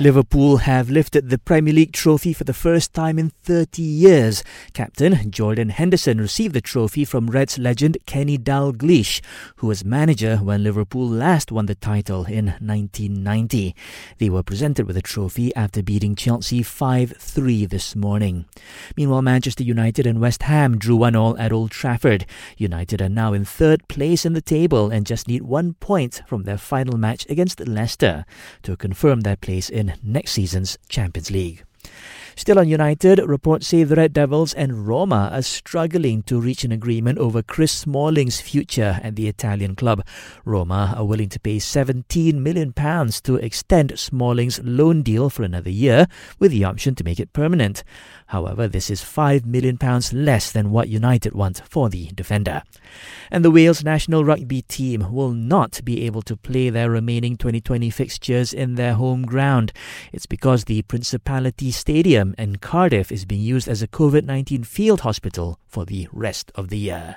Liverpool have lifted the Premier League trophy for the first time in 30 years. Captain Jordan Henderson received the trophy from Reds legend Kenny Dalglish, who was manager when Liverpool last won the title in 1990. They were presented with the trophy after beating Chelsea 5-3 this morning. Meanwhile, Manchester United and West Ham drew one all at Old Trafford. United are now in third place in the table and just need one point from their final match against Leicester to confirm their place in next season's Champions League. Still on United, reports say the Red Devils and Roma are struggling to reach an agreement over Chris Smalling's future at the Italian club. Roma are willing to pay £17 million to extend Smalling's loan deal for another year, with the option to make it permanent. However, this is £5 million less than what United want for the defender. And the Wales national rugby team will not be able to play their remaining 2020 fixtures in their home ground. It's because the Principality Stadium in Cardiff is being used as a COVID 19 field hospital for the rest of the year.